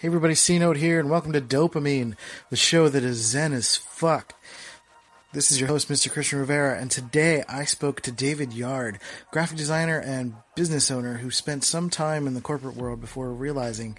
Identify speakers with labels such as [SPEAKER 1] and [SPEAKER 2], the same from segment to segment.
[SPEAKER 1] Hey everybody, C Note here, and welcome to DOPEamine, the show that is zen as fuck. This is your host, Mr. Christian Rivera, and today I spoke to David Yarde, graphic designer and business owner who spent some time in the corporate world before realizing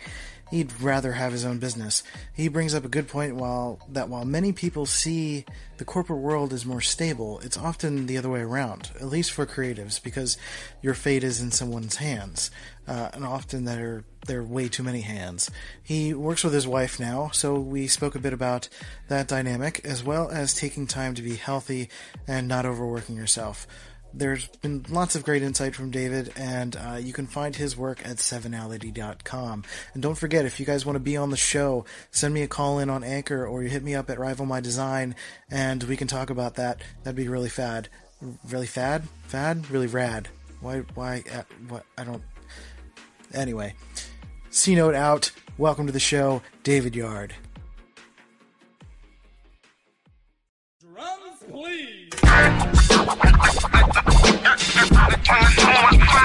[SPEAKER 1] he'd rather have his own business. He brings up a good point while that while many people see the corporate world as more stable, it's often the other way around, at least for creatives, because your fate is in someone's hands. Uh, and often there there are way too many hands. He works with his wife now, so we spoke a bit about that dynamic, as well as taking time to be healthy and not overworking yourself. There's been lots of great insight from David, and uh, you can find his work at sevenality.com. And don't forget, if you guys want to be on the show, send me a call in on Anchor or you hit me up at Rival My Design, and we can talk about that. That'd be really fad. Really fad? Fad? Really rad. Why? Why? Uh, what? I don't. Anyway, C Note out. Welcome to the show, David Yarde.
[SPEAKER 2] Drums, please.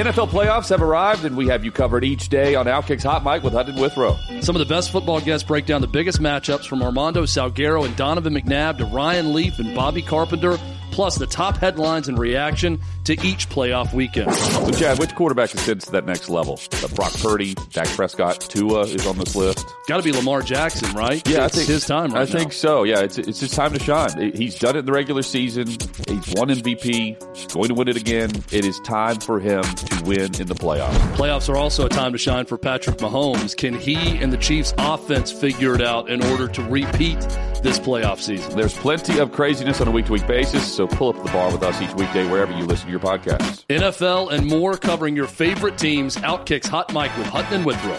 [SPEAKER 3] NFL playoffs have arrived, and we have you covered each day on Outkick's Hot Mic with Hutton Withrow.
[SPEAKER 4] Some of the best football guests break down the biggest matchups from Armando Salguero and Donovan McNabb to Ryan Leaf and Bobby Carpenter, plus the top headlines and reaction to each playoff weekend.
[SPEAKER 3] So, Chad, which quarterback ascends to that next level? Uh, Brock Purdy, Dak Prescott, Tua is on this list.
[SPEAKER 4] Got to be Lamar Jackson, right?
[SPEAKER 3] Yeah,
[SPEAKER 4] it's
[SPEAKER 3] I think
[SPEAKER 4] his time right
[SPEAKER 3] I
[SPEAKER 4] now.
[SPEAKER 3] think so. Yeah, it's it's his time to shine. He's done it in the regular season. He's won MVP. He's going to win it again. It is time for him to win in the playoffs.
[SPEAKER 4] Playoffs are also a time to shine for Patrick Mahomes. Can he and the Chiefs offense figure it out in order to repeat this playoff season?
[SPEAKER 3] There's plenty of craziness on a week to week basis, so pull up the bar with us each weekday wherever you listen your podcasts.
[SPEAKER 4] NFL and more covering your favorite teams. Outkick's Hot Mic with Hutton and Withrow.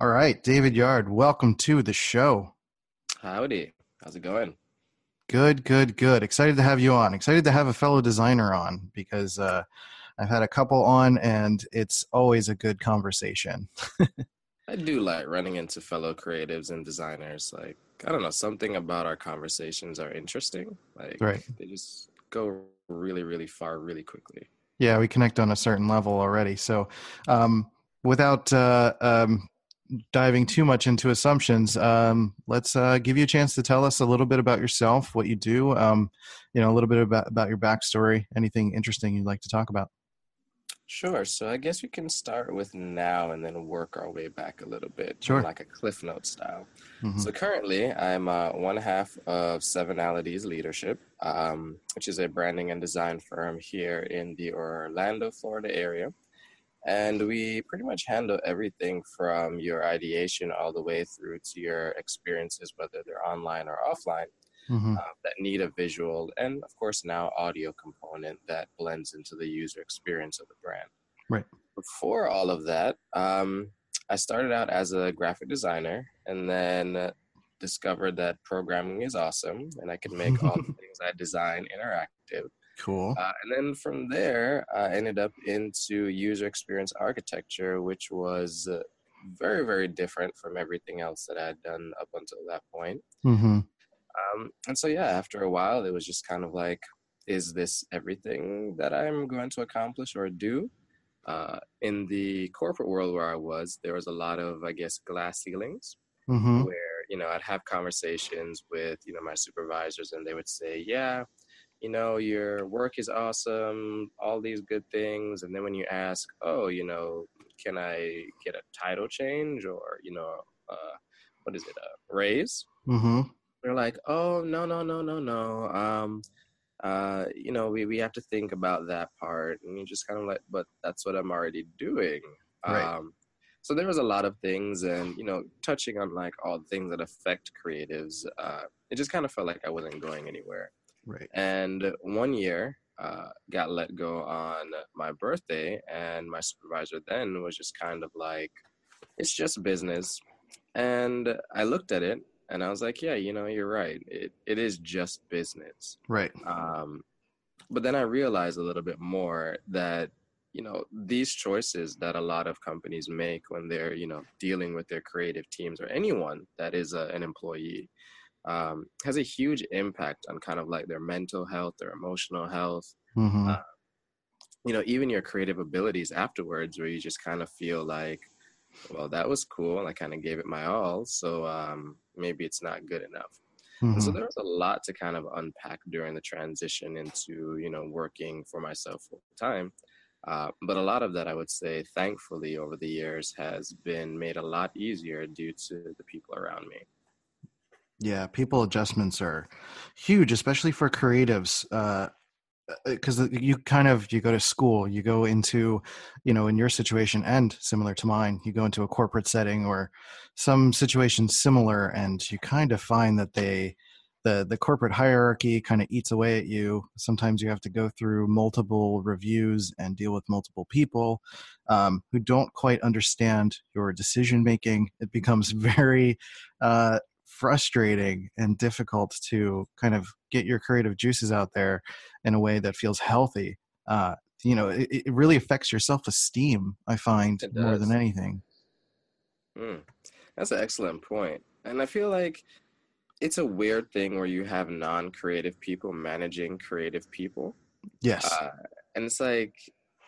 [SPEAKER 1] All right, David Yarde, welcome to the show.
[SPEAKER 5] Howdy. How's it going?
[SPEAKER 1] Good, good, good. Excited to have you on. Excited to have a fellow designer on because uh, I've had a couple on and it's always a good conversation.
[SPEAKER 5] I do like running into fellow creatives and designers. Like, I don't know, something about our conversations are interesting. Like,
[SPEAKER 1] Right.
[SPEAKER 5] they just go really, really far really quickly.
[SPEAKER 1] Yeah, we connect on a certain level already. So, um, without uh, um, diving too much into assumptions, um, let's uh, give you a chance to tell us a little bit about yourself, what you do, um, you know, a little bit about, about your backstory, anything interesting you'd like to talk about.
[SPEAKER 5] Sure. So I guess we can start with now and then work our way back a little bit.
[SPEAKER 1] Sure.
[SPEAKER 5] Like a Cliff Note style.
[SPEAKER 1] Mhm.
[SPEAKER 5] So currently, I'm uh, one half of Sevenality's Leadership, um, which is a branding and design firm here in the Orlando, Florida area. And we pretty much handle everything from your ideation all the way through to your experiences, whether they're online or offline,
[SPEAKER 1] Mhm.
[SPEAKER 5] uh, that need a visual and, of course, now audio component that blends into the user experience of the brand.
[SPEAKER 1] Right.
[SPEAKER 5] Before all of that, um, I started out as a graphic designer and then discovered that programming is awesome and I can make all the things I design interactive.
[SPEAKER 1] Cool.
[SPEAKER 5] Uh, and then from there, I ended up into user experience architecture, which was uh, very, very different from everything else that I had done up until that point.
[SPEAKER 1] hmm
[SPEAKER 5] Um, and so, yeah, after a while, it was just kind of like, is this everything that I'm going to accomplish or do? uh, in the corporate world where I was, there was a lot of, I guess, glass ceilings
[SPEAKER 1] Mm-hmm.
[SPEAKER 5] where, you know, I'd have conversations with, you know, my supervisors and they would say, yeah, you know, your work is awesome, all these good things. And then when you ask, oh, you know, can I get a title change or, you know, uh, what is it, a raise?
[SPEAKER 1] Mm-hmm.
[SPEAKER 5] They're like, oh, no, no, no, no, no. Um, uh, you know, we, we have to think about that part. And you just kind of like, but that's what I'm already doing.
[SPEAKER 1] Right.
[SPEAKER 5] Um, so there was a lot of things and, you know, touching on like all the things that affect creatives, uh, it just kind of felt like I wasn't going anywhere.
[SPEAKER 1] Right.
[SPEAKER 5] And one year, uh, got let go on my birthday, and my supervisor then was just kind of like, "It's just business." And I looked at it, and I was like, "Yeah, you know, you're right. It it is just business."
[SPEAKER 1] Right.
[SPEAKER 5] Um, but then I realized a little bit more that you know these choices that a lot of companies make when they're you know dealing with their creative teams or anyone that is a, an employee um, has a huge impact on kind of like their mental health, their emotional health,
[SPEAKER 1] Mm-hmm.
[SPEAKER 5] uh, you know, even your creative abilities afterwards, where you just kind of feel like, well, that was cool, and I kind of gave it my all, so um, maybe it's not good enough. And so there was a lot to kind of unpack during the transition into, you know, working for myself full time. Uh, but a lot of that, I would say, thankfully, over the years, has been made a lot easier due to the people around me.
[SPEAKER 1] Yeah, people adjustments are huge, especially for creatives. Uh, because you kind of you go to school, you go into, you know, in your situation and similar to mine, you go into a corporate setting or some situation similar, and you kind of find that they, the the corporate hierarchy kind of eats away at you. Sometimes you have to go through multiple reviews and deal with multiple people um, who don't quite understand your decision making. It becomes very uh, frustrating and difficult to kind of get your creative juices out there in a way that feels healthy. Uh, you know, it, it really affects your self esteem. I find more than anything.
[SPEAKER 5] Mm, that's an excellent point. And I feel like it's a weird thing where you have non creative people managing creative people.
[SPEAKER 1] Yes.
[SPEAKER 5] Uh, and it's like,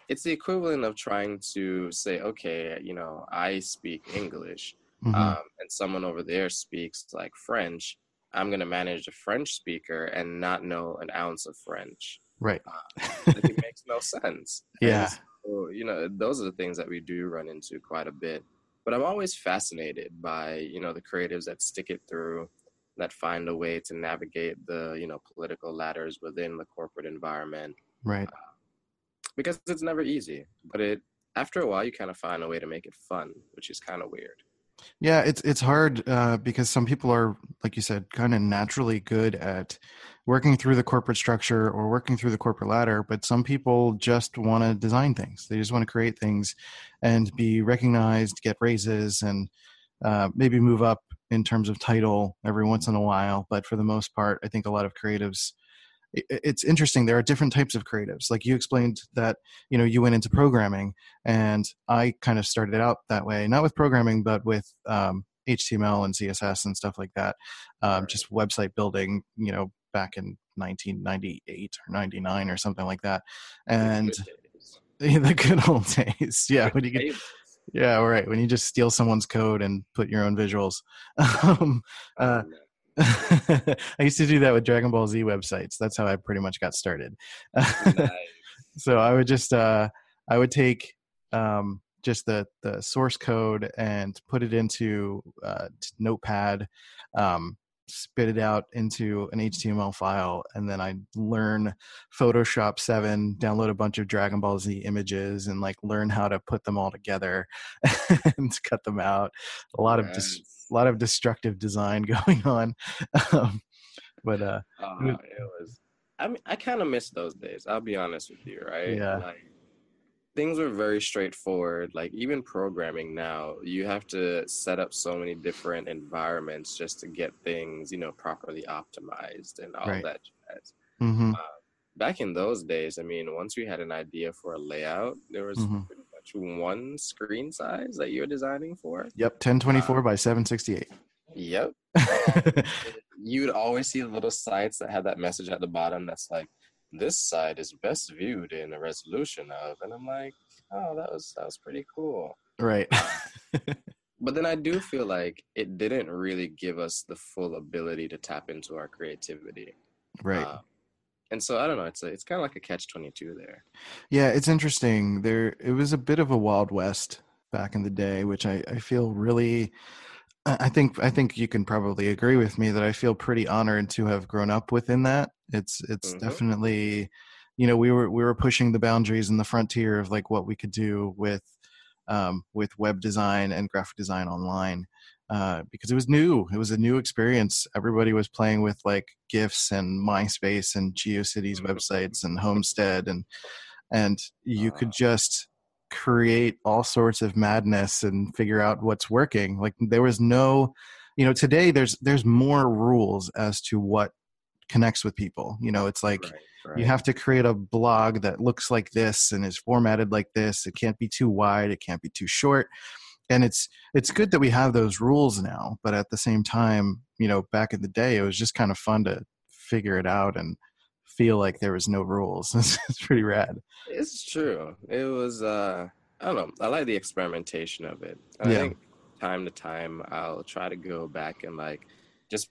[SPEAKER 5] it's the equivalent of trying to say, okay, you know, I speak English,
[SPEAKER 1] Mhm.
[SPEAKER 5] um, and someone over there speaks like French. I'm going to manage a French speaker and not know an ounce of French.
[SPEAKER 1] right.
[SPEAKER 5] Like, it makes no sense.
[SPEAKER 1] Yeah.
[SPEAKER 5] so, you know, those are the things that we do run into quite a bit. But I'm always fascinated by, you know, the creatives that stick it through, that find a way to navigate the, you know, political ladders within the corporate environment
[SPEAKER 1] Right.
[SPEAKER 5] because it's never easy. But it, after a while, you kind of find a way to make it fun, which is kind of weird.
[SPEAKER 1] Yeah, it's it's hard uh, because some people are, like you said, kind of naturally good at working through the corporate structure or working through the corporate ladder, but some people just want to design things. They just want to create things and be recognized, get raises, and uh, maybe move up in terms of title every once in a while. But for the most part, I think a lot of creatives. It's interesting. There are different types of creatives. Like you explained that you know you went into programming, and I kind of started out that way, not with programming, but with um, HTML and CSS and stuff like that. Um, Just website building, you know, back in 1998 or 99 or something like that. And
[SPEAKER 5] Good
[SPEAKER 1] the good old days, yeah, when you could, yeah, right, when you just steal someone's code and put your own visuals. Um, uh, I used to do that with Dragon Ball Z websites. That's how I pretty much got started.
[SPEAKER 5] nice.
[SPEAKER 1] so I would just uh, I would take um, just the the source code and put it into uh, Notepad, um, spit it out into an HTML file, and then I'd learn Photoshop Seven, download a bunch of Dragon Ball Z images, and like learn how to put them all together and cut them out. A lot of dis-
[SPEAKER 5] Yes.
[SPEAKER 1] A lot of destructive design going on. um, but uh, was-
[SPEAKER 5] it was. I mean, I kind of miss those days. I'll be honest with you, right?
[SPEAKER 1] Yeah.
[SPEAKER 5] Like things were very straightforward. Like even programming now, you have to set up so many different environments just to get things, you know, properly optimized and all
[SPEAKER 1] Right.
[SPEAKER 5] that jazz.
[SPEAKER 1] mhm,
[SPEAKER 5] Back in those days, I mean, once we had an idea for a layout, there was
[SPEAKER 1] Mhm.
[SPEAKER 5] One screen size that you're designing for.
[SPEAKER 1] yep, ten twenty four by seven sixty eight.
[SPEAKER 5] Yep. You'd always see little sites that had that message at the bottom that's like, this side is best viewed in a resolution of, and I'm like, oh, that was that was pretty cool.
[SPEAKER 1] Right.
[SPEAKER 5] But then I do feel like it didn't really give us the full ability to tap into our creativity.
[SPEAKER 1] right.
[SPEAKER 5] Uh, and so I don't know. It's a, it's kind of like a catch twenty two there.
[SPEAKER 1] Yeah, it's interesting. There, it was a bit of a wild west back in the day, which I, I feel really. I think I think you can probably agree with me that I feel pretty honored to have grown up within that. It's it's
[SPEAKER 5] Mhm.
[SPEAKER 1] definitely, you know, we were we were pushing the boundaries and the frontier of like what we could do with, um, with web design and graphic design online, uh, because it was new. It was a new experience. Everybody was playing with like GIFs and MySpace and GeoCities websites and Homestead and and you could just create all sorts of madness and figure out what's working. Like there was no you know today there's there's more rules as to what connects with people. You know it's like
[SPEAKER 5] right,
[SPEAKER 1] you have to create a blog that looks like this and is formatted like this. It can't be too wide it can't be too short and it's it's good that we have those rules now but at the same time you know back in the day it was just kind of fun to figure it out and feel like there was no rules it's, pretty rad
[SPEAKER 5] It's true. It was uh I don't know. I like the experimentation of it. And
[SPEAKER 1] Yeah.
[SPEAKER 5] I think time to time I'll try to go back and like just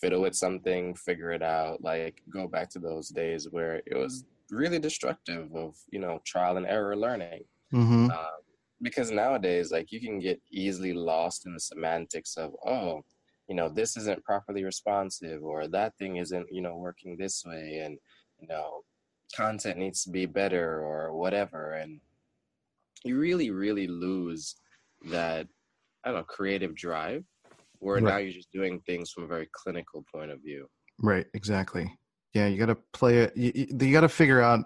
[SPEAKER 5] fiddle with something, figure it out, like go back to those days where it was really destructive of, you know, trial and error learning.
[SPEAKER 1] hmm
[SPEAKER 5] Um, because nowadays, like you can get easily lost in the semantics of, oh, you know, this isn't properly responsive, or that thing isn't, you know, working this way, and you know, content needs to be better, or whatever, and you really, really lose that, I don't know, creative drive, where now you're just doing things from a very clinical point of view.
[SPEAKER 1] Right, exactly. Yeah, you got to play it. You, you, you got to figure out,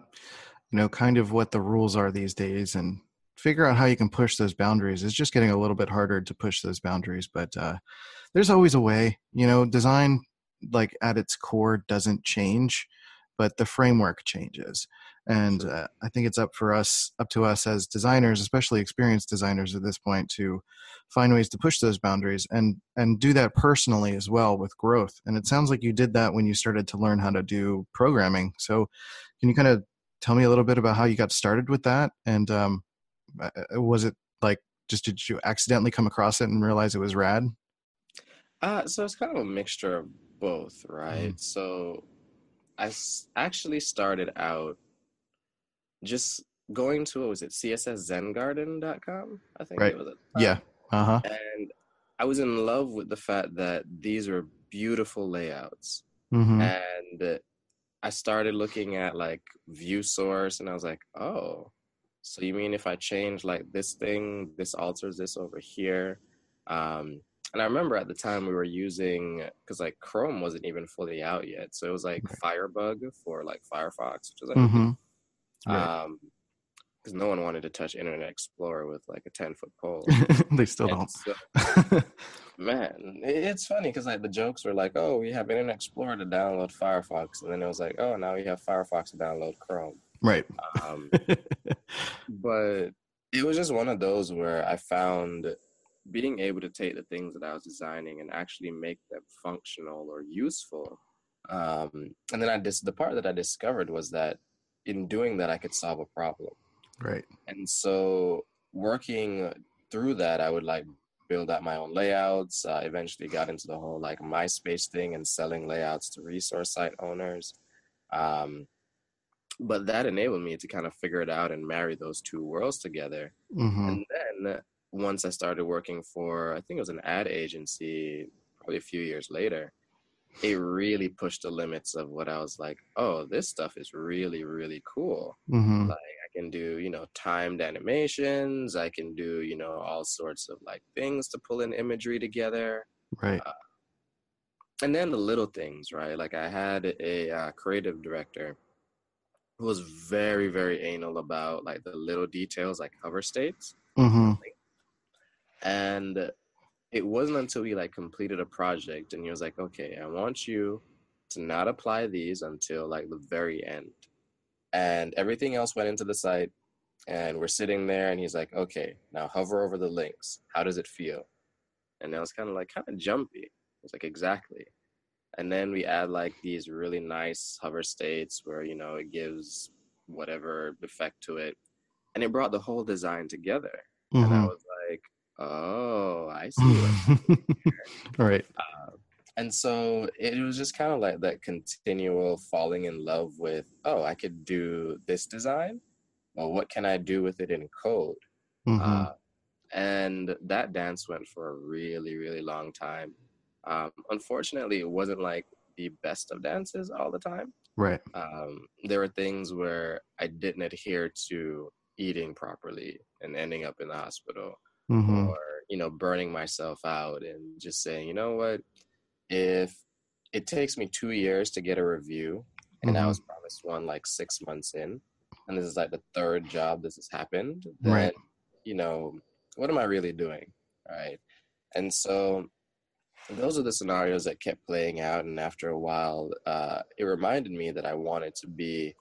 [SPEAKER 1] you know, kind of what the rules are these days, and figure out how you can push those boundaries. It's just getting a little bit harder to push those boundaries, but uh, there's always a way. You know, design, like at its core, doesn't change, but the framework changes. And uh, I think it's up for us, up to us as designers, especially experienced designers at this point, to find ways to push those boundaries and and do that personally as well with growth and it sounds like you did that when you started to learn how to do programming so can you kind of tell me a little bit about how you got started with that and um was it like just did you accidentally come across it and realize it was rad
[SPEAKER 5] Uh, so it's kind of a mixture of both, right? So I s- actually started out just going to, what was it, csszengarden.com? I think
[SPEAKER 1] Right.
[SPEAKER 5] it was at the time.
[SPEAKER 1] yeah uh-huh
[SPEAKER 5] And I was in love with the fact that these were beautiful layouts.
[SPEAKER 1] hmm
[SPEAKER 5] And I started looking at like view source and I was like, oh, so you mean if I change like this thing, this alters this over here? Um, and I remember at the time we were using, because like Chrome wasn't even fully out yet. So it was like Firebug for like Firefox, which was like,
[SPEAKER 1] hmm Right.
[SPEAKER 5] um, because no one wanted to touch Internet Explorer with like a 10 foot pole.
[SPEAKER 1] they still
[SPEAKER 5] And
[SPEAKER 1] don't
[SPEAKER 5] so- Man, it's funny because like the jokes were like, "Oh, we have Internet Explorer to download Firefox," and then it was like, "Oh, now we have Firefox to download Chrome."
[SPEAKER 1] Right
[SPEAKER 5] Um, but it was just one of those where I found being able to take the things that I was designing and actually make them functional or useful. Um, and then I just the part that I discovered was that in doing that, I could solve a problem.
[SPEAKER 1] right
[SPEAKER 5] And so working through that, I would like build out my own layouts. Uh, eventually got into the whole like MySpace thing and selling layouts to resource site owners. Um, but that enabled me to kind of figure it out and marry those two worlds together.
[SPEAKER 1] hmm
[SPEAKER 5] And then once I started working for, I think it was an ad agency, probably a few years later, it really pushed the limits of what I was like, oh, this stuff is really, really cool
[SPEAKER 1] hmm
[SPEAKER 5] like I can do, you know, timed animations. I can do, you know, all sorts of like things to pull in imagery together.
[SPEAKER 1] right
[SPEAKER 5] And then the little things, right? Like I had a uh, creative director was very, very anal about like the little details, like hover states.
[SPEAKER 1] hmm
[SPEAKER 5] And it wasn't until we like completed a project and he was like, okay, I want you to not apply these until like the very end. And everything else went into the site and we're sitting there and he's like, okay, now hover over the links. How does it feel? And I was kind of like, kind of jumpy. I was like, exactly. And then we add like these really nice hover states where you know it gives whatever effect to it and it brought the whole design together and i
[SPEAKER 1] Mhm.
[SPEAKER 5] was like oh i see what
[SPEAKER 1] right.
[SPEAKER 5] and so it was just kind of like that continual falling in love with oh i could do this design well what can i do with it in code
[SPEAKER 1] Mhm.
[SPEAKER 5] uh, and that dance went for a really really long time um, unfortunately it wasn't like the best of dances all the time
[SPEAKER 1] right.
[SPEAKER 5] um, there were things where i didn't adhere to eating properly and ending up in the hospital
[SPEAKER 1] hmm
[SPEAKER 5] or you know burning myself out and just saying you know what if it takes me two years to get a review and i
[SPEAKER 1] Mhm.
[SPEAKER 5] was promised one like six months in and this is like the third job this has happened then
[SPEAKER 1] Right.
[SPEAKER 5] you know what am i really doing right and so those are the scenarios that kept playing out and after a while uh, it reminded me that i wanted to be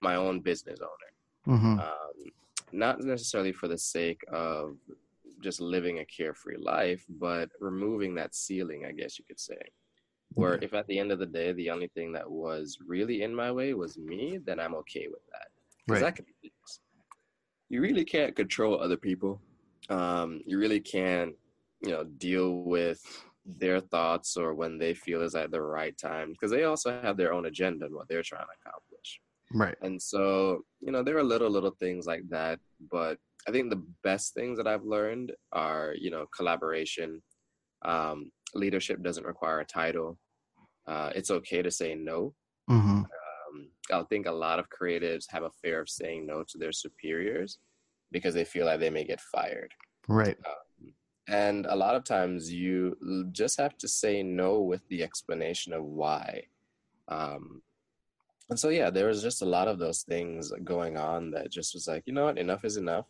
[SPEAKER 5] my own business owner
[SPEAKER 1] hmm
[SPEAKER 5] um, not necessarily for the sake of just living a carefree life, but removing that ceiling, I guess you could say. Where if at the end of the day, the only thing that was really in my way was me, then I'm okay with that. Because
[SPEAKER 1] Right.
[SPEAKER 5] that could be things. You really can't control other people. Um, you really can't, you know, deal with their thoughts or when they feel is at the right time because they also have their own agenda and what they're trying to accomplish.
[SPEAKER 1] Right.
[SPEAKER 5] And so, you know, there are little, little things like that. But I think the best things that I've learned are, you know, collaboration. Um, leadership doesn't require a title. Uh, it's okay to say no.
[SPEAKER 1] hmm
[SPEAKER 5] Um, I think a lot of creatives have a fear of saying no to their superiors because they feel like they may get fired.
[SPEAKER 1] Right.
[SPEAKER 5] And a lot of times you just have to say no with the explanation of why. Um, and so, yeah, there was just a lot of those things going on that just was like, you know what, enough is enough.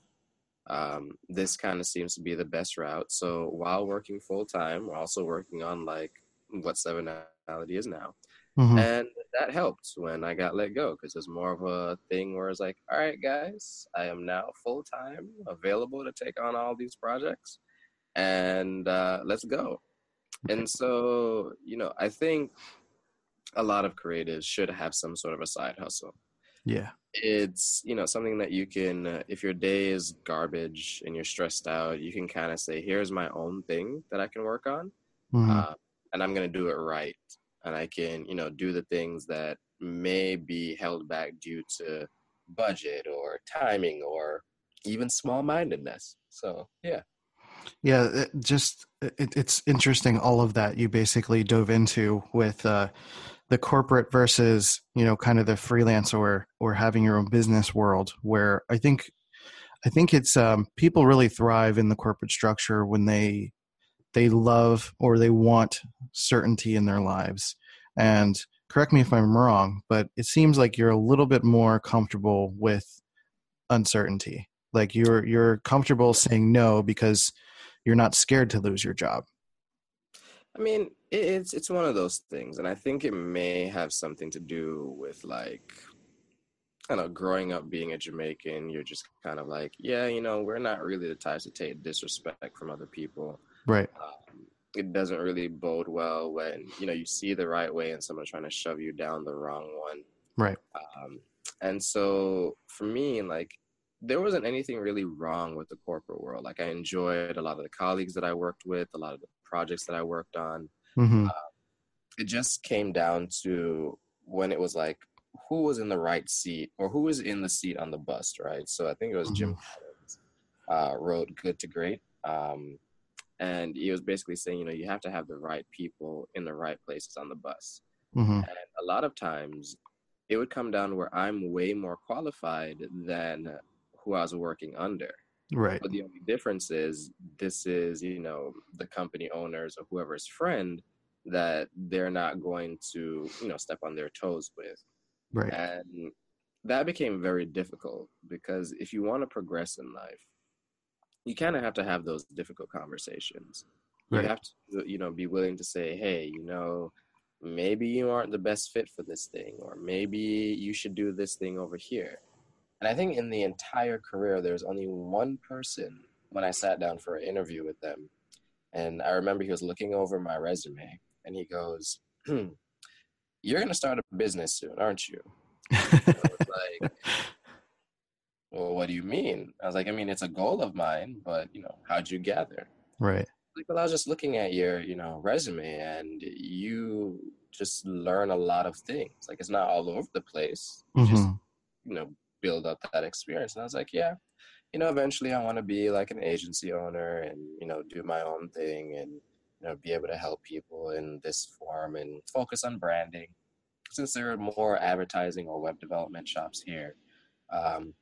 [SPEAKER 5] Um, this kind of seems to be the best route. So while working full time, we're also working on like what Seven Reality is now.
[SPEAKER 1] hmm
[SPEAKER 5] And that helped when I got let go because it's more of a thing where it's like, all right, guys, I am now full time available to take on all these projects and uh, let's go. And so, you know, I think a lot of creatives should have some sort of a side hustle.
[SPEAKER 1] Yeah.
[SPEAKER 5] It's, you know, something that you can, uh, if your day is garbage and you're stressed out, you can kind of say, here's my own thing that I can work on
[SPEAKER 1] hmm
[SPEAKER 5] uh, and I'm going to do it right. And I can, you know, do the things that may be held back due to budget or timing or even small mindedness. So, yeah.
[SPEAKER 1] Yeah, it just it, it's interesting all of that you basically dove into with uh, the corporate versus you know kind of the freelance or or having your own business world. Where I think I think it's um, people really thrive in the corporate structure when they they love or they want certainty in their lives. And correct me if I'm wrong, but it seems like you're a little bit more comfortable with uncertainty. Like you're you're comfortable saying no because you're not scared to lose your job.
[SPEAKER 5] I mean, it's it's one of those things, and I think it may have something to do with like, I know, growing up being a Jamaican. You're just kind of like, yeah, you know, we're not really the types to take disrespect from other people.
[SPEAKER 1] Right.
[SPEAKER 5] Um, it doesn't really bode well when you know you see the right way and someone's trying to shove you down the wrong one.
[SPEAKER 1] Right.
[SPEAKER 5] Um, and so for me, like, there wasn't anything really wrong with the corporate world. Like, I enjoyed a lot of the colleagues that I worked with, a lot of the projects that I worked on.
[SPEAKER 1] hmm
[SPEAKER 5] It just came down to when it was like, who was in the right seat or who was in the seat on the bus, right? So I think it was Jim Collins uh, wrote Good to Great. Um, and he was basically saying, you know, you have to have the right people in the right places on the bus.
[SPEAKER 1] hmm
[SPEAKER 5] And a lot of times it would come down where I'm way more qualified than who I was working under.
[SPEAKER 1] Right.
[SPEAKER 5] But the only difference is this is, you know, the company owners or whoever's friend that they're not going to, you know, step on their toes with.
[SPEAKER 1] Right.
[SPEAKER 5] And that became very difficult because if you want to progress in life, you kind of have to have those difficult conversations. You have to, you know, be willing to say, hey, you know, maybe you aren't the best fit for this thing, or maybe you should do this thing over here. And I think in the entire career, there's only one person when I sat down for an interview with them. And I remember he was looking over my resume and he goes, you're going to start a business soon, aren't you? like, well, what do you mean? I was like, I mean, it's a goal of mine, but you know, how'd you gather?
[SPEAKER 1] Right.
[SPEAKER 5] Like, well, I was just looking at your, you know, resume, and you just learn a lot of things. Like, it's not all over the place.
[SPEAKER 1] Mm-hmm.
[SPEAKER 5] just, you know, build up that experience. And I was like, yeah, you know, eventually I want to be like an agency owner and you know, do my own thing and you know, be able to help people in this form and focus on branding. Since there are more advertising or web development shops here, um,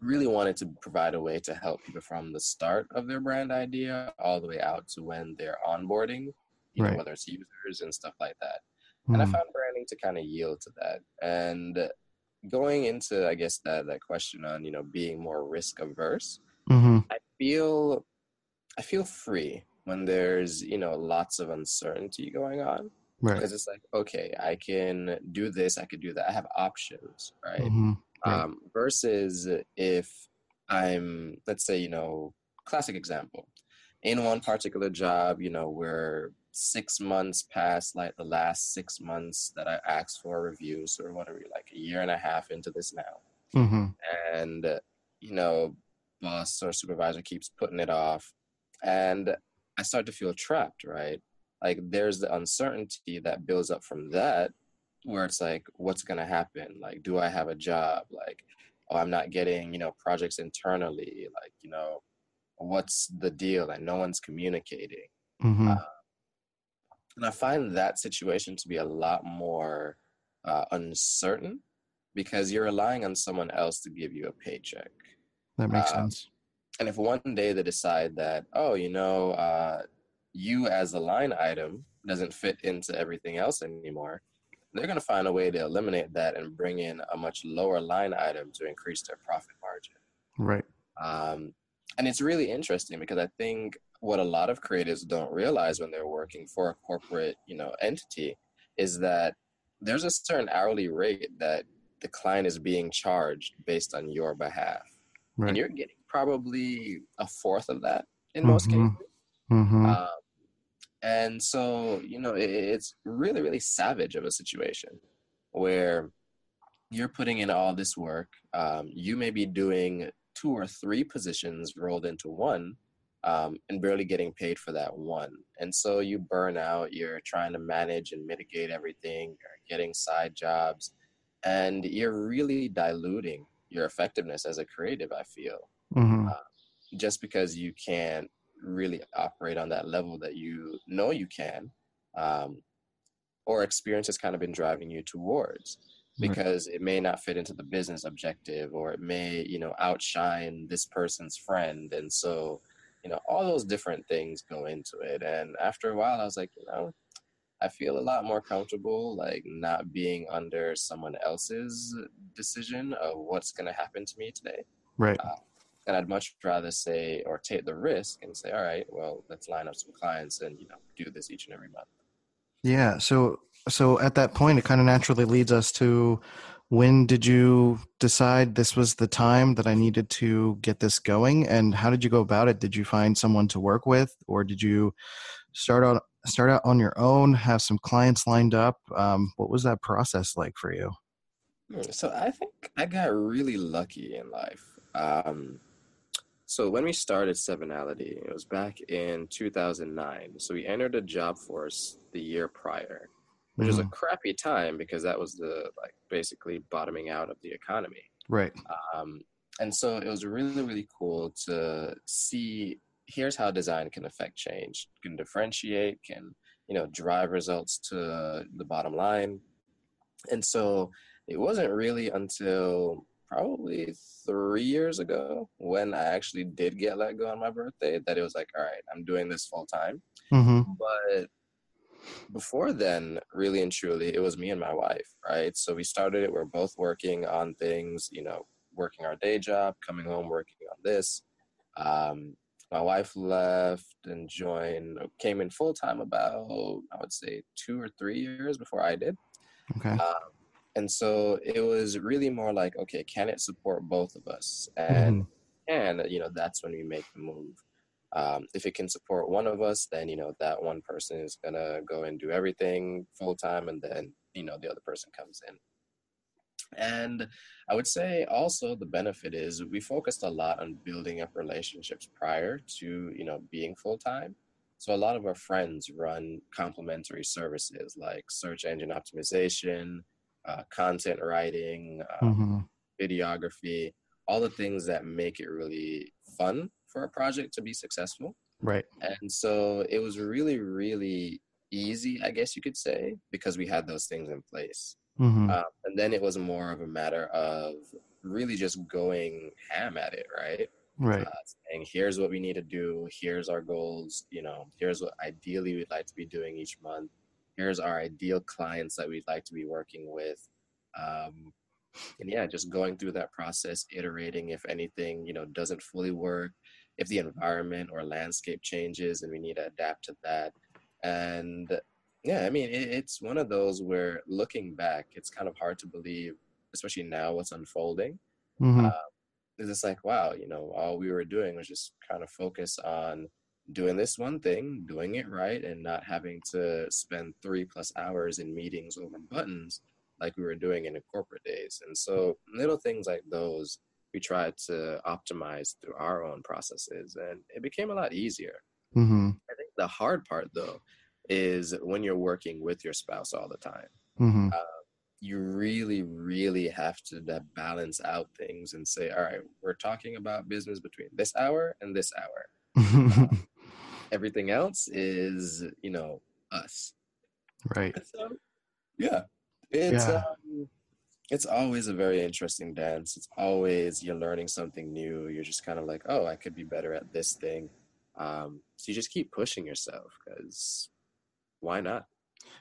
[SPEAKER 5] really wanted to provide a way to help people from the start of their brand idea all the way out to when they're onboarding, you
[SPEAKER 1] Right.
[SPEAKER 5] know, whether it's users and stuff like that. And I
[SPEAKER 1] Mhm.
[SPEAKER 5] found branding to kind of yield to that. And going into, I guess, that, that question on, you know, being more risk averse,
[SPEAKER 1] Mhm.
[SPEAKER 5] I feel I feel free when there's you know lots of uncertainty going on
[SPEAKER 1] Right.
[SPEAKER 5] because it's like okay I can do this I could do that I have options right
[SPEAKER 1] Mhm. Right.
[SPEAKER 5] um, versus if I'm let's say you know classic example in one particular job you know we're six months past like the last six months that I asked for reviews or whatever like a year and a half into this now.
[SPEAKER 1] Mhm.
[SPEAKER 5] and uh, you know boss or supervisor keeps putting it off. And i start to feel trapped right? Like there's the uncertainty that builds up from that where it's like what's going to happen? Like do i have a job? Like oh i'm not getting you know projects internally. Like you know what's the deal? Like no one's communicating.
[SPEAKER 1] Mhm.
[SPEAKER 5] And I find that situation to be a lot more uh, uncertain because you're relying on someone else to give you a paycheck.
[SPEAKER 1] That makes
[SPEAKER 5] uh,
[SPEAKER 1] sense.
[SPEAKER 5] And if one day they decide that, oh, you know, uh, you as a line item doesn't fit into everything else anymore, they're going to find a way to eliminate that and bring in a much lower line item to increase their profit margin.
[SPEAKER 1] Right.
[SPEAKER 5] Um, and it's really interesting because I think what a lot of creatives don't realize when they're working for a corporate, you know, entity is that there's a certain hourly rate that the client is being charged based on your behalf.
[SPEAKER 1] Right.
[SPEAKER 5] And you're getting probably a fourth of that in most
[SPEAKER 1] Mhm.
[SPEAKER 5] cases.
[SPEAKER 1] Mhm.
[SPEAKER 5] Um, and so, you know, it, it's really, really savage of a situation where you're putting in all this work. Um, you may be doing two or three positions rolled into one um, and barely getting paid for that one. And so you burn out, you're trying to manage and mitigate everything, you're getting side jobs, and you're really diluting your effectiveness as a creative, I feel
[SPEAKER 1] Mhm.
[SPEAKER 5] just because you can't really operate on that level that you know you can um, or experience has kind of been driving you towards because it may not fit into the business objective or it may you know outshine this person's friend and so you know all those different things go into it and after a while i was like you know i feel a lot more comfortable like not being under someone else's decision of what's going to happen to me today
[SPEAKER 1] Right.
[SPEAKER 5] Uh, and I'd much rather say or take the risk and say, all right, well, let's line up some clients and you know do this each and every month.
[SPEAKER 1] Yeah. So so at that point, it kind of naturally leads us to when did you decide this was the time that I needed to get this going, and how did you go about it? Did you find someone to work with, or did you start out start out on your own, have some clients lined up? Um, what was that process like for you?
[SPEAKER 5] Hmm, So I think I got really lucky in life. Um, so when we started Sevenality, it was back in 2009. So we entered a job force the year prior, which was a crappy time because that was the like basically bottoming out of the economy.
[SPEAKER 1] Right.
[SPEAKER 5] Um, and so it was really, really cool to see here's how design can affect change, can differentiate, can, you know, drive results to the bottom line. And so it wasn't really until probably three years ago when I actually did get let go on my birthday that it was like, all right, I'm doing this full time.
[SPEAKER 1] Mm-hmm.
[SPEAKER 5] But before then, really and truly, it was me and my wife, right? So we started it. We're both working on things, you know, working our day job, coming home, working on this. Um, my wife left and joined, came in full time about, I would say, two or three years before I did.
[SPEAKER 1] Okay.
[SPEAKER 5] Um, and so it was really more like, okay, can it support both of us? And and you know, that's when we make the move. Um, if it can support one of us, then you know that one person is gonna go and do everything full time, and then you know the other person comes in. And I would say also the benefit is we focused a lot on building up relationships prior to you know being full time. So a lot of our friends run complementary services like search engine optimization, uh, content writing, uh,
[SPEAKER 1] Mm-hmm.
[SPEAKER 5] videography, all the things that make it really fun for a project to be successful.
[SPEAKER 1] Right.
[SPEAKER 5] And so it was really, really easy, I guess you could say, because we had those things in place.
[SPEAKER 1] Mm-hmm.
[SPEAKER 5] Um, and then it was more of a matter of really just going ham at it, right?
[SPEAKER 1] right.
[SPEAKER 5] Uh, saying, here's what we need to do, here's our goals, you know, here's what ideally we'd like to be doing each month, here's our ideal clients that we'd like to be working with. Um, and yeah, just going through that process, iterating if anything, you know, doesn't fully work, if the environment or landscape changes and we need to adapt to that. And yeah, I mean, it, it's one of those where looking back, it's kind of hard to believe, especially now what's unfolding.
[SPEAKER 1] Mm-hmm.
[SPEAKER 5] Uh, it's just like, wow, you know, all we were doing was just kind of focus on doing this one thing, doing it right, and not having to spend three plus hours in meetings over buttons like we were doing in the corporate days. And so little things like those we tried to optimize through our own processes and it became a lot easier.
[SPEAKER 1] mm-hmm.
[SPEAKER 5] I think the hard part though is when you're working with your spouse all the time.
[SPEAKER 1] Mm-hmm.
[SPEAKER 5] You really, really have to that balance out things and say, all right, we're talking about business between this hour and this hour. Everything else is, you know, us.
[SPEAKER 1] right.
[SPEAKER 5] So, yeah, it's
[SPEAKER 1] Yeah.
[SPEAKER 5] Um, it's always a very interesting dance. It's always you're learning something new. You're just kind of like, oh, I could be better at this thing. Um, so you just keep pushing yourself because why not?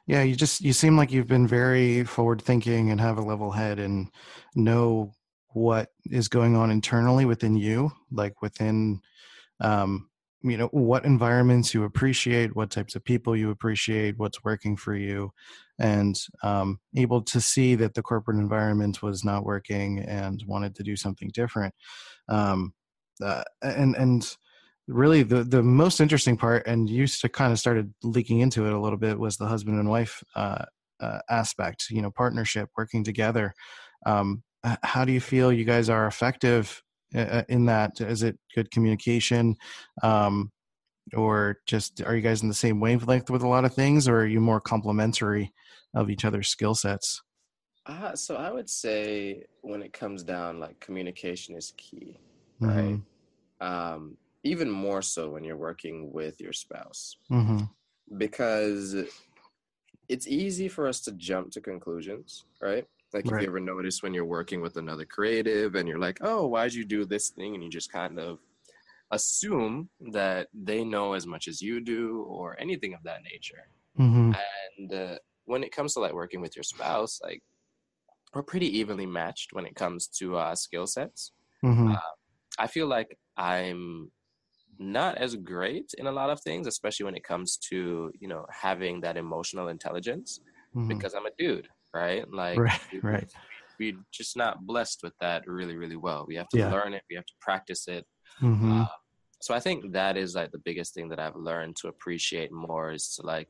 [SPEAKER 1] Yeah, you just you seem like you've been very forward thinking and have a level head and know what is going on internally within you, like within um you know what environments you appreciate, what types of people you appreciate, what's working for you and um able to see that the corporate environment was not working and wanted to do something different. Um uh, and and really the the most interesting part and you to kind of started leaking into it a little bit was the husband and wife uh, uh, aspect you know partnership working together um, how do you feel you guys are effective in that is it good communication um, or just are you guys in the same wavelength with a lot of things or are you more complementary of each other's skill sets
[SPEAKER 5] Uh, so I would say when it comes down, like communication is key, right? Um, even more so when you're working with your spouse.
[SPEAKER 1] Mhm.
[SPEAKER 5] because it's easy for us to jump to conclusions, right? Like if you ever notice when you're working with another creative and you're like, oh, why'd you do this thing? And you just kind of assume that they know as much as you do or anything of that nature.
[SPEAKER 1] Mhm.
[SPEAKER 5] And uh, when it comes to like working with your spouse, like we're pretty evenly matched when it comes to uh, skill sets.
[SPEAKER 1] Mhm.
[SPEAKER 5] I feel like I'm not as great in a lot of things, especially when it comes to you know having that emotional intelligence
[SPEAKER 1] Mhm.
[SPEAKER 5] because I'm a dude, right? Like
[SPEAKER 1] right
[SPEAKER 5] we-
[SPEAKER 1] right
[SPEAKER 5] we're just not blessed with that really, really well. We have to
[SPEAKER 1] Yeah.
[SPEAKER 5] learn it. We have to practice it.
[SPEAKER 1] Mhm.
[SPEAKER 5] Uh, so I think that is like the biggest thing that I've learned to appreciate more is to like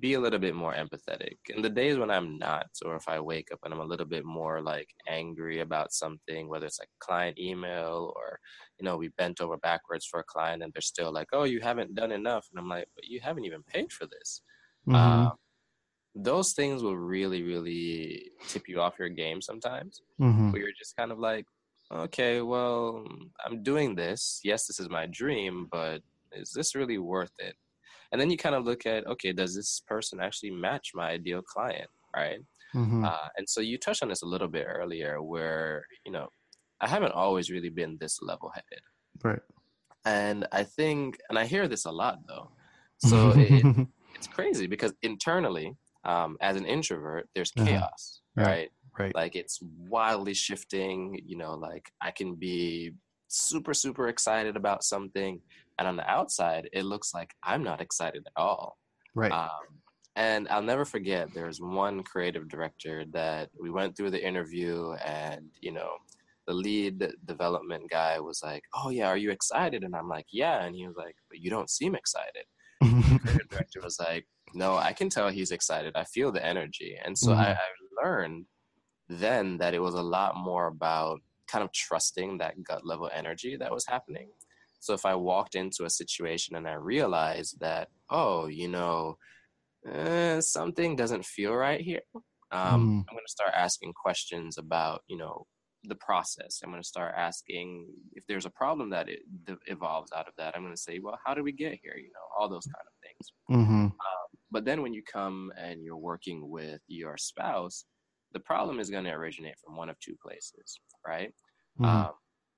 [SPEAKER 5] be a little bit more empathetic. In the days when I'm not, or if I wake up and I'm a little bit more like angry about something, whether it's like client email or, you know, we bent over backwards for a client and they're still like, oh, you haven't done enough. And I'm like, but you haven't even paid for this.
[SPEAKER 1] Mhm.
[SPEAKER 5] Um, those things will really, really tip you off your game sometimes
[SPEAKER 1] Mhm.
[SPEAKER 5] where you're just kind of like, okay, well, I'm doing this. Yes, this is my dream, but is this really worth it? And then you kind of look at, okay, does this person actually match my ideal client, right?
[SPEAKER 1] Mhm.
[SPEAKER 5] Uh, and so you touched on this a little bit earlier, where you know, I haven't always really been this level-headed,
[SPEAKER 1] right
[SPEAKER 5] and I think, and I hear this a lot though. So it, it's crazy because internally, um, as an introvert, there's
[SPEAKER 1] Uh-huh.
[SPEAKER 5] chaos,
[SPEAKER 1] Right.
[SPEAKER 5] right?
[SPEAKER 1] right
[SPEAKER 5] like it's wildly shifting you know like i can be super super excited about something and on the outside it looks like i'm not excited at all
[SPEAKER 1] right
[SPEAKER 5] um, and i'll never forget there's one creative director that we went through the interview and you know the lead development guy was like, "Oh yeah, are you excited?" And I'm like, "Yeah." And he was like, "But you don't seem excited." the creative director was like, "No, I can tell he's excited. I feel the energy." And so I, I learned then that it was a lot more about kind of trusting that gut level energy that was happening. So if I walked into a situation and I realized that, oh, you know, eh, something doesn't feel right here, um,
[SPEAKER 1] Mm.
[SPEAKER 5] I'm going to start asking questions about, you know, the process. I'm going to start asking if there's a problem that it that evolves out of that. I'm going to say, well, how did we get here? You know, all those kind of things.
[SPEAKER 1] Mm-hmm.
[SPEAKER 5] But then when you come and you're working with your spouse, the problem is going to originate from one of two places, right?
[SPEAKER 1] Mhm.
[SPEAKER 5] Um,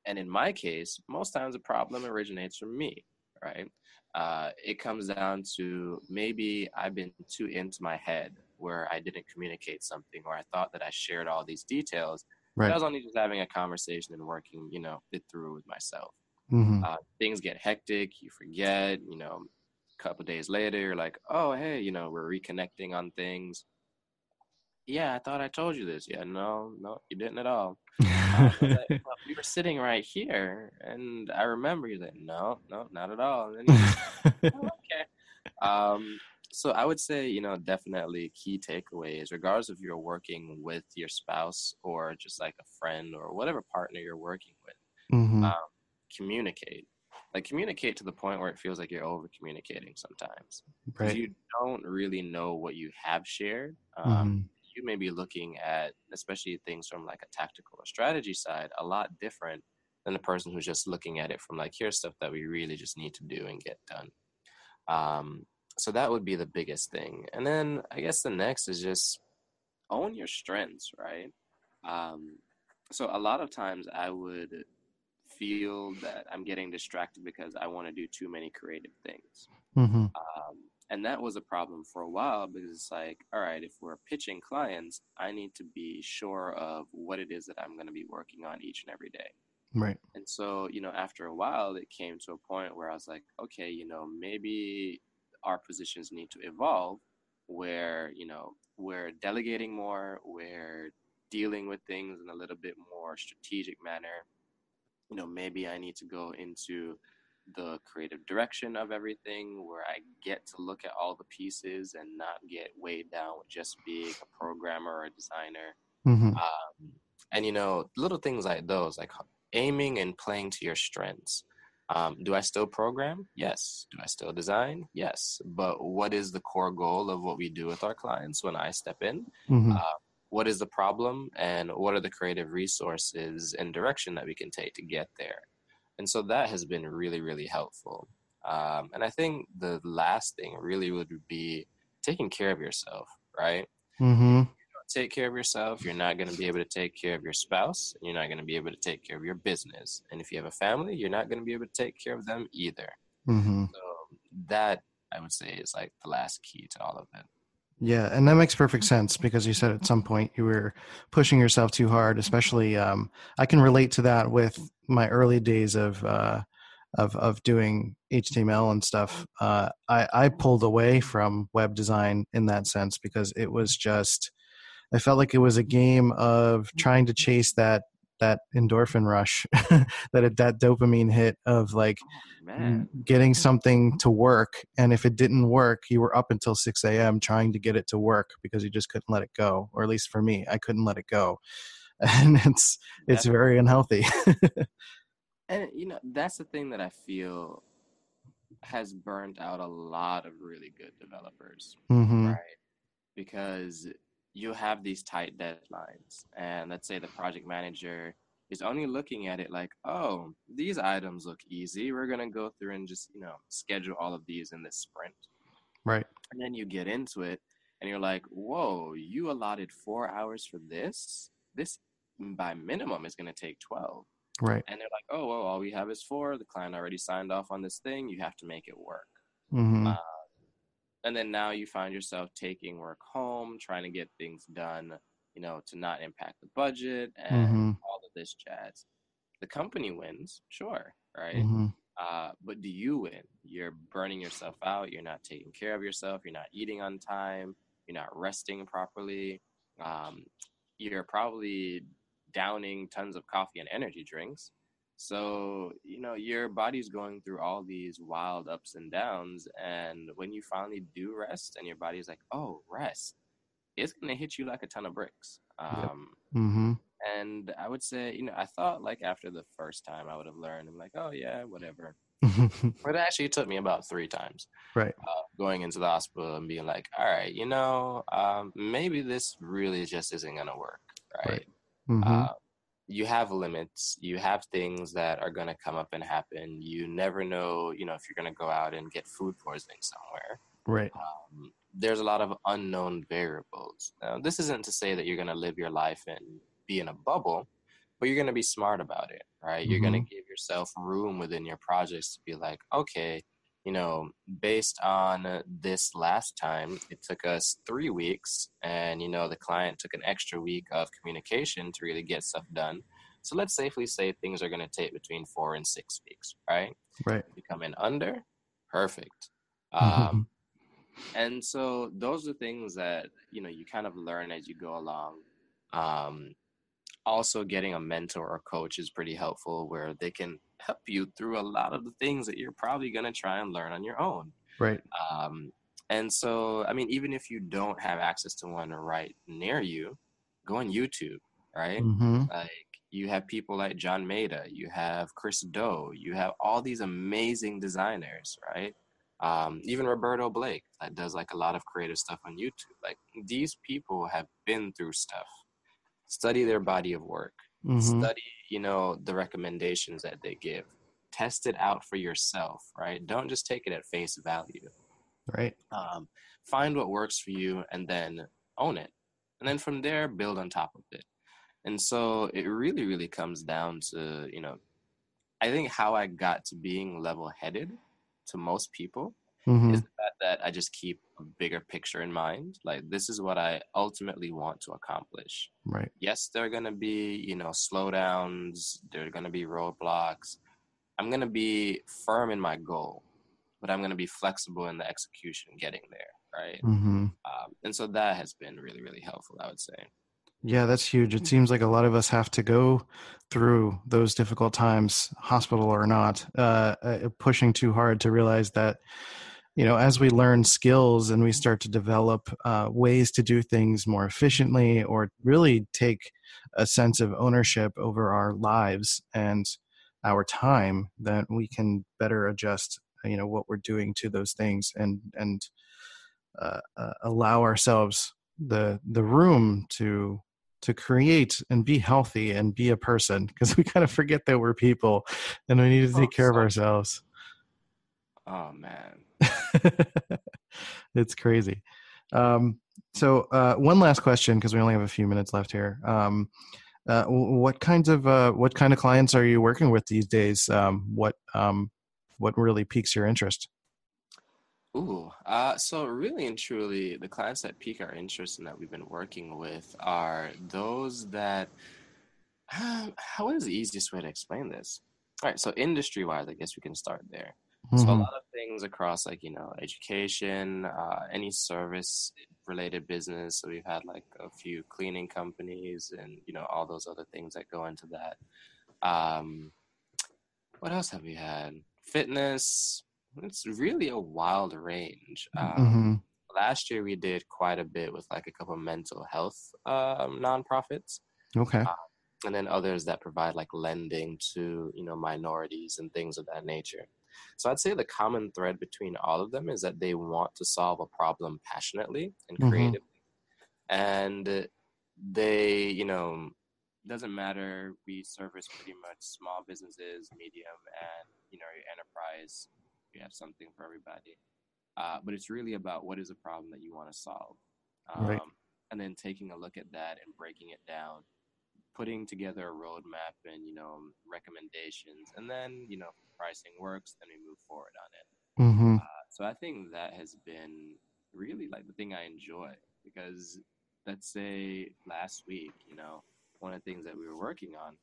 [SPEAKER 5] and in my case, most times the problem originates from me, right? Uh, it comes down to maybe I've been too into my head where I didn't communicate something, or I thought that I shared all these details. But
[SPEAKER 1] Right.
[SPEAKER 5] I was only just having a conversation and working, you know, it through with myself.
[SPEAKER 1] Mm-hmm.
[SPEAKER 5] Uh, things get hectic, you forget, you know, a couple days later, you're like, oh, hey, you know, we're reconnecting on things. Yeah, I thought I told you this. Yeah, no, no, you didn't at all. Uh, like, well, we were sitting right here, and I remember you like, no, no, not at all. And then oh, okay. Um, so I would say, you know, definitely key takeaways, regardless if you're working with your spouse or just like a friend or whatever partner you're working with,
[SPEAKER 1] mm-hmm.
[SPEAKER 5] um, communicate. Like communicate to the point where it feels like you're over communicating sometimes. Because
[SPEAKER 1] right.
[SPEAKER 5] you don't really know what you have shared. Um,
[SPEAKER 1] Mhm.
[SPEAKER 5] You may be looking at, especially things from like a tactical or strategy side, a lot different than the person who's just looking at it from like, here's stuff that we really just need to do and get done. Um, so that would be the biggest thing. And then I guess the next is just own your strengths, right? Um, so a lot of times I would feel that I'm getting distracted because I want to do too many creative things.
[SPEAKER 1] Mhm.
[SPEAKER 5] Um, and that was a problem for a while because it's like, all right, if we're pitching clients, I need to be sure of what it is that I'm going to be working on each and every day.
[SPEAKER 1] Right.
[SPEAKER 5] And so, you know, after a while, it came to a point where I was like, okay, you know, maybe our positions need to evolve where, you know, we're delegating more, we're dealing with things in a little bit more strategic manner. You know, maybe I need to go into the creative direction of everything where I get to look at all the pieces and not get weighed down with just being a programmer or a designer.
[SPEAKER 1] Mm-hmm.
[SPEAKER 5] um, and you know little things like those like aiming and playing to your strengths. Um, do i still program? Yes. Do i still design? Yes. But what is the core goal of what we do with our clients when i step in?
[SPEAKER 1] Mm-hmm.
[SPEAKER 5] uh, what is the problem and what are the creative resources and direction that we can take to get there and so that has been really really helpful um, and i think the last thing really would be taking care of yourself right
[SPEAKER 1] Mm-hmm.
[SPEAKER 5] take care of yourself, you're not going to be able to take care of your spouse, and you're not going to be able to take care of your business. And if you have a family, you're not going to be able to take care of them either.
[SPEAKER 1] Mm-hmm.
[SPEAKER 5] So that I would say is like the last key to all of it.
[SPEAKER 1] Yeah, and that makes perfect sense because you said at some point you were pushing yourself too hard. Especially, um, I can relate to that with my early days of uh, of of doing HTML and stuff. Uh, I I pulled away from web design in that sense because it was just I felt like it was a game of trying to chase that that endorphin rush, that that dopamine hit of like
[SPEAKER 5] Man,
[SPEAKER 1] getting something to work and if it didn't work you were up until 6 a.m trying to get it to work because you just couldn't let it go or at least for me i couldn't let it go and it's it's very unhealthy
[SPEAKER 5] and you know that's the thing that I feel has burnt out a lot of really good developers.
[SPEAKER 1] hmm
[SPEAKER 5] right? Because you have these tight deadlines, and let's say the project manager is only looking at it like, oh, these items look easy. We're gonna go through and just you know schedule all of these in this sprint,
[SPEAKER 1] right
[SPEAKER 5] and then you get into it, and you're like, whoa, you allotted four hours for this. This by minimum is gonna take twelve.
[SPEAKER 1] right
[SPEAKER 5] And they're like, oh, well, all we have is four. The client already signed off on this thing. You have to make it work.
[SPEAKER 1] hmm
[SPEAKER 5] Uh, and then now you find yourself taking work home, trying to get things done, you know, to not impact the budget and
[SPEAKER 1] Mhm.
[SPEAKER 5] all of this jazz. The company wins, sure, right?
[SPEAKER 1] hmm
[SPEAKER 5] Uh, but do you win? You're burning yourself out. You're not taking care of yourself. You're not eating on time. You're not resting properly. Um, you're probably downing tons of coffee and energy drinks. So, you know, your body's going through all these wild ups and downs. And when you finally do rest and your body's like, oh, rest, it's going to hit you like a ton of bricks. Um,
[SPEAKER 1] Mm-hmm.
[SPEAKER 5] And I would say, you know, I thought like after the first time I would have learned, I'm like, oh, yeah, whatever. But it actually took me about three times
[SPEAKER 1] right.
[SPEAKER 5] uh, going into the hospital and being like, all right, you know, um, maybe this really just isn't going to work, right?
[SPEAKER 1] Right. Mm-hmm.
[SPEAKER 5] Uh, you have limits. You have things that are going to come up and happen. You never know, you know, if you're going to go out and get food poisoning somewhere.
[SPEAKER 1] right.
[SPEAKER 5] Um, there's a lot of unknown variables. Now, this isn't to say that you're going to live your life and be in a bubble, but you're going to be smart about it, right? You're going to give yourself room within your projects to be like, okay, you know, based on this last time, it took us three weeks, and you know, the client took an extra week of communication to really get stuff done. So let's safely say things are going to take between four and six weeks, right?
[SPEAKER 1] Right.
[SPEAKER 5] You come in under, perfect.
[SPEAKER 1] Mhm.
[SPEAKER 5] Um, and so those are things that you know you kind of learn as you go along. Um, also, getting a mentor or coach is pretty helpful, where they can help you through a lot of the things that you're probably going to try and learn on your own.
[SPEAKER 1] Right.
[SPEAKER 5] Um, and so, I mean, even if you don't have access to one right near you, go on YouTube, right?
[SPEAKER 1] Mm-hmm.
[SPEAKER 5] Like you have people like John Maeda, you have Chris Do, you have all these amazing designers, right? Um, even Roberto Blake that does like a lot of creative stuff on YouTube. Like these people have been through stuff. Study their body of work.
[SPEAKER 1] Mm-hmm.
[SPEAKER 5] Study, you know, the recommendations that they give. Test it out for yourself, right? Don't just take it at face value
[SPEAKER 1] Right.
[SPEAKER 5] um, find what works for you and then own it and then from there build on top of it and so it really really comes down to you know i think how i got to being level headed to most people
[SPEAKER 1] Mm-hmm.
[SPEAKER 5] is the fact that i just keep a bigger picture in mind like this is what i ultimately want to accomplish
[SPEAKER 1] Right.
[SPEAKER 5] yes there are going to be you know slowdowns there are going to be roadblocks i'm going to be firm in my goal but i'm going to be flexible in the execution getting there right
[SPEAKER 1] Mm-hmm.
[SPEAKER 5] um, and so that has been really really helpful i would say
[SPEAKER 1] Yeah, that's huge. It seems like a lot of us have to go through those difficult times, hospital or not, uh, uh, pushing too hard to realize that, you know, as we learn skills and we start to develop uh, ways to do things more efficiently or really take a sense of ownership over our lives and our time, that we can better adjust, you know, what we're doing to those things and and uh, uh, allow ourselves the the room to to create and be healthy and be a person because we kind of forget that we're people and we need to take
[SPEAKER 5] Oh,
[SPEAKER 1] care of ourselves.
[SPEAKER 5] Oh man
[SPEAKER 1] it's crazy um, so uh, one last question because we only have a few minutes left here um, uh, what kinds of uh, what kind of clients are you working with these days um, what um, what really piques your interest
[SPEAKER 5] Ooh, uh, so really and truly, the clients that pique our interest and that we've been working with are those that. How is the easiest way to explain this? All right, so industry-wise, I guess we can start there. So a
[SPEAKER 1] Mhm.
[SPEAKER 5] lot of things across, like you know, education, uh, any service-related business. So we've had like a few cleaning companies, and you know, all those other things that go into that. Um, what else have we had? Fitness. It's really a wild range. Um,
[SPEAKER 1] Mhm.
[SPEAKER 5] Last year we did quite a bit with like a couple mental health um, nonprofits,
[SPEAKER 1] okay
[SPEAKER 5] and then others that provide like lending to you know minorities and things of that nature. So I'd say the common thread between all of them is that they want to solve a problem passionately and
[SPEAKER 1] Mhm.
[SPEAKER 5] creatively, and they you know doesn't matter. We service pretty much small businesses, medium, and you know your enterprise. We have something for everybody, uh, but it's really about what is a problem that you want to solve, um,
[SPEAKER 1] Right.
[SPEAKER 5] and then taking a look at that and breaking it down, putting together a roadmap and you know recommendations, and then you know pricing works, then we move forward on it.
[SPEAKER 1] hmm
[SPEAKER 5] So I think that has been really like the thing I enjoy because let's say last week, you know, one of the things that we were working on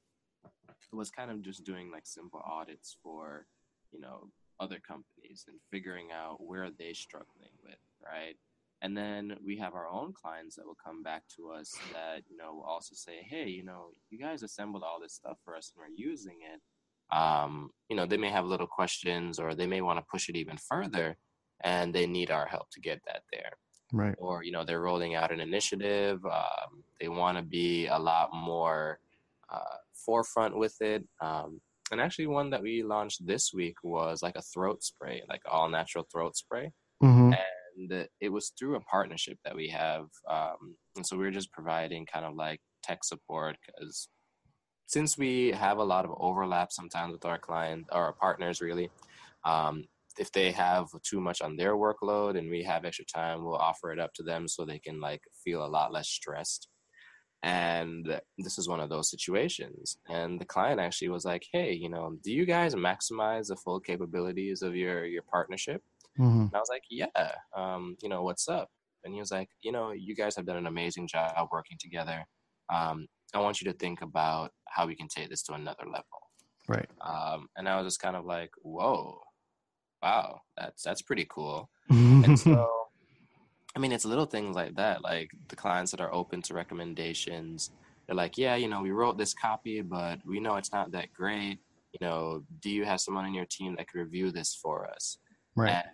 [SPEAKER 5] was kind of just doing like simple audits for, you know, other companies and figuring out where they are struggling with, right? And then we have our own clients that will come back to us that, you know, will also say, hey, you know, you guys assembled all this stuff for us and we're using it. Um, you know, they may have little questions or they may want to push it even further and they need our help to get that there.
[SPEAKER 1] Right.
[SPEAKER 5] Or, you know, they're rolling out an initiative. Um, they want to be a lot more uh, forefront with it. Um, and actually, one that we launched this week was like a throat spray, like all natural throat spray.
[SPEAKER 1] Mm-hmm.
[SPEAKER 5] And it was through a partnership that we have. Um, and so we are just providing kind of like tech support because since we have a lot of overlap sometimes with our client or our partners, really, um, if they have too much on their workload and we have extra time, we'll offer it up to them so they can like feel a lot less stressed. And this is one of those situations. And the client actually was like, "Hey, you know, do you guys maximize the full capabilities of your your partnership?"
[SPEAKER 1] Mm-hmm.
[SPEAKER 5] And I was like, "Yeah, um, you know, what's up?" And he was like, "You know, you guys have done an amazing job working together. Um, I want you to think about how we can take this to another level."
[SPEAKER 1] Right.
[SPEAKER 5] Um, and I was just kind of like, "Whoa, wow, that's that's pretty cool." And so, I mean, it's little things like that, like the clients that are open to recommendations. They're like, yeah, you know, we wrote this copy, but we know it's not that great. You know, do you have someone in your team that could review this for us?
[SPEAKER 1] right.
[SPEAKER 5] And,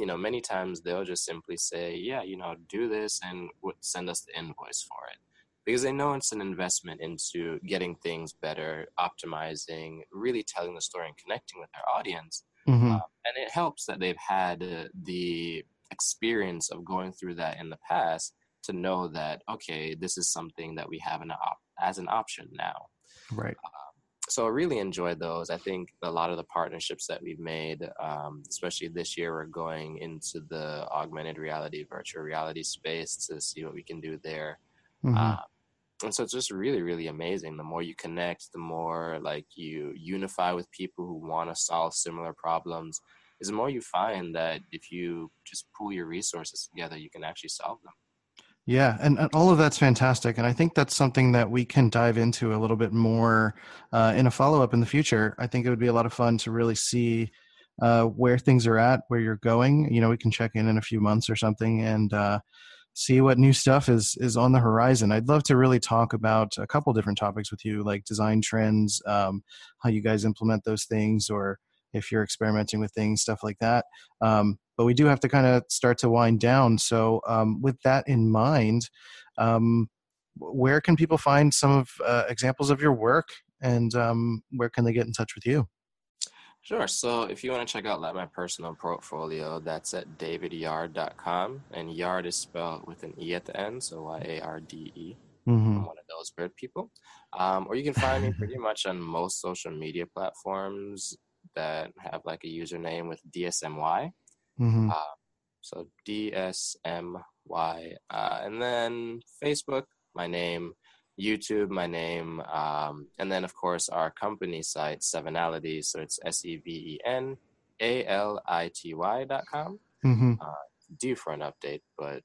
[SPEAKER 5] you know, many times they'll just simply say, yeah, you know, do this and send us the invoice for it. Because they know it's an investment into getting things better, optimizing, really telling the story and connecting with their audience.
[SPEAKER 1] Mm-hmm.
[SPEAKER 5] Uh, and it helps that they've had uh, the experience of going through that in the past to know that okay this is something that we have an op- as an option now
[SPEAKER 1] right.
[SPEAKER 5] So i really enjoyed those. I think a lot of the partnerships that we've made um, especially this year we're going into the augmented reality virtual reality space to see what we can do there.
[SPEAKER 1] Mhm.
[SPEAKER 5] uh, and so it's just really really amazing. The more you connect the more like you unify with people who want to solve similar problems is the more you find that if you just pool your resources together you can actually solve them
[SPEAKER 1] Yeah, and, and all of that's fantastic, and I think that's something that we can dive into a little bit more uh, in a follow up in the future. I think it would be a lot of fun to really see uh, where things are at, where you're going. You know, we can check in in a few months or something and uh, see what new stuff is is on the horizon. I'd love to really talk about a couple different topics with you, like design trends, um, how you guys implement those things, or if you're experimenting with things, stuff like that. Um, but we do have to kind of start to wind down. So, um, with that in mind, um, where can people find some of uh, examples of your work, and um, where can they get in touch with you?
[SPEAKER 5] Sure. So if you want to check out like my personal portfolio, that's at davidyarde.com. And yard is spelled with an E at the end, so Y A R D E.
[SPEAKER 1] Mm-hmm.
[SPEAKER 5] I'm one of those bird people. Um, or you can find me pretty much on most social media platforms that have like a username with DSMY.
[SPEAKER 1] Mm-hmm.
[SPEAKER 5] Uh, so DSMY. Uh, and then Facebook, my name. YouTube, my name. Um, and then, of course, our company site, Sevenality. So it's S E V E N A L I T Y dot com.
[SPEAKER 1] Mm-hmm.
[SPEAKER 5] Due for an update, but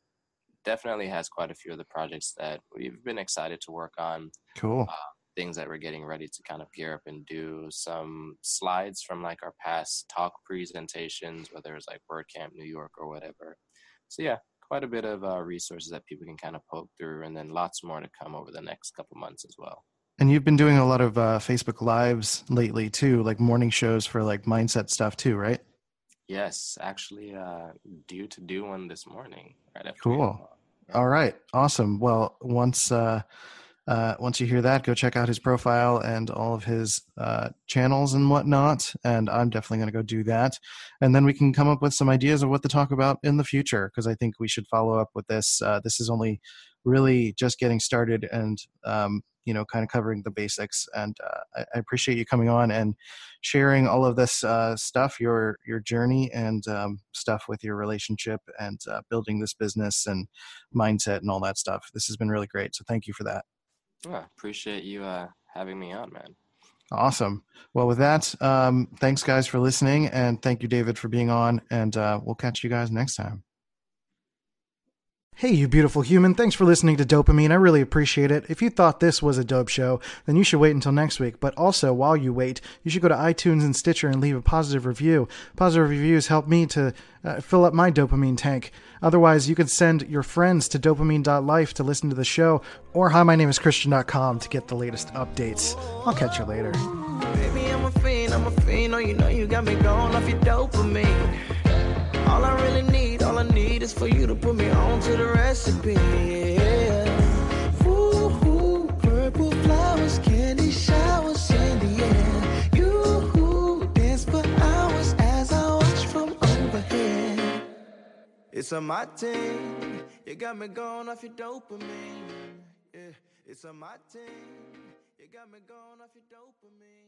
[SPEAKER 5] definitely has quite a few of the projects that we've been excited to work on.
[SPEAKER 1] Cool.
[SPEAKER 5] Things that we're getting ready to kind of gear up and do. Some slides from like our past talk presentations, whether it's like WordCamp New York or whatever. So yeah, quite a bit of uh, resources that people can kind of poke through, and then lots more to come over the next couple months as well.
[SPEAKER 1] And you've been doing a lot of uh, Facebook Lives lately too, like morning shows for like mindset stuff too, right?
[SPEAKER 5] Yes, actually, uh, due to do one this morning. Right after
[SPEAKER 1] Cool. All right, awesome. Well, once uh, uh, once you hear that, go check out his profile and all of his uh, channels and whatnot. And I'm definitely going to go do that. And then we can come up with some ideas of what to talk about in the future because I think we should follow up with this. Uh, this is only really just getting started and um, you know kind of covering the basics. And uh, I, I appreciate you coming on and sharing all of this uh, stuff, your your journey and um, stuff with your relationship and uh, building this business and mindset and all that stuff. This has been really great. So thank you for that.
[SPEAKER 5] Yeah, appreciate you uh, having me on, man.
[SPEAKER 1] Awesome. Well, with that, um, thanks guys for listening, and thank you, David, for being on. And uh, we'll catch you guys next time.
[SPEAKER 6] Hey, you beautiful human. Thanks for listening to DOPEamine. I really appreciate it. If you thought this was a dope show, then you should wait until next week. But also, while you wait, you should go to iTunes and Stitcher and leave a positive review. Positive reviews help me to uh, fill up my dopamine tank. Otherwise, you could send your friends to dopeamine.life to listen to the show or hi, my name is Christian.com to get the latest updates. I'll catch you later.
[SPEAKER 2] Baby, I'm a fiend, I'm a fiend. Oh, you know you got me going off your dopamine. All I really need, all I need is for you to put me on to the recipe. Yeah. Ooh, ooh, purple flowers, candy showers in the air. You dance for hours as I watch from overhead. It's a my thing. You got me going off your dopamine. Yeah, it's a my thing. You got me going off your dopamine.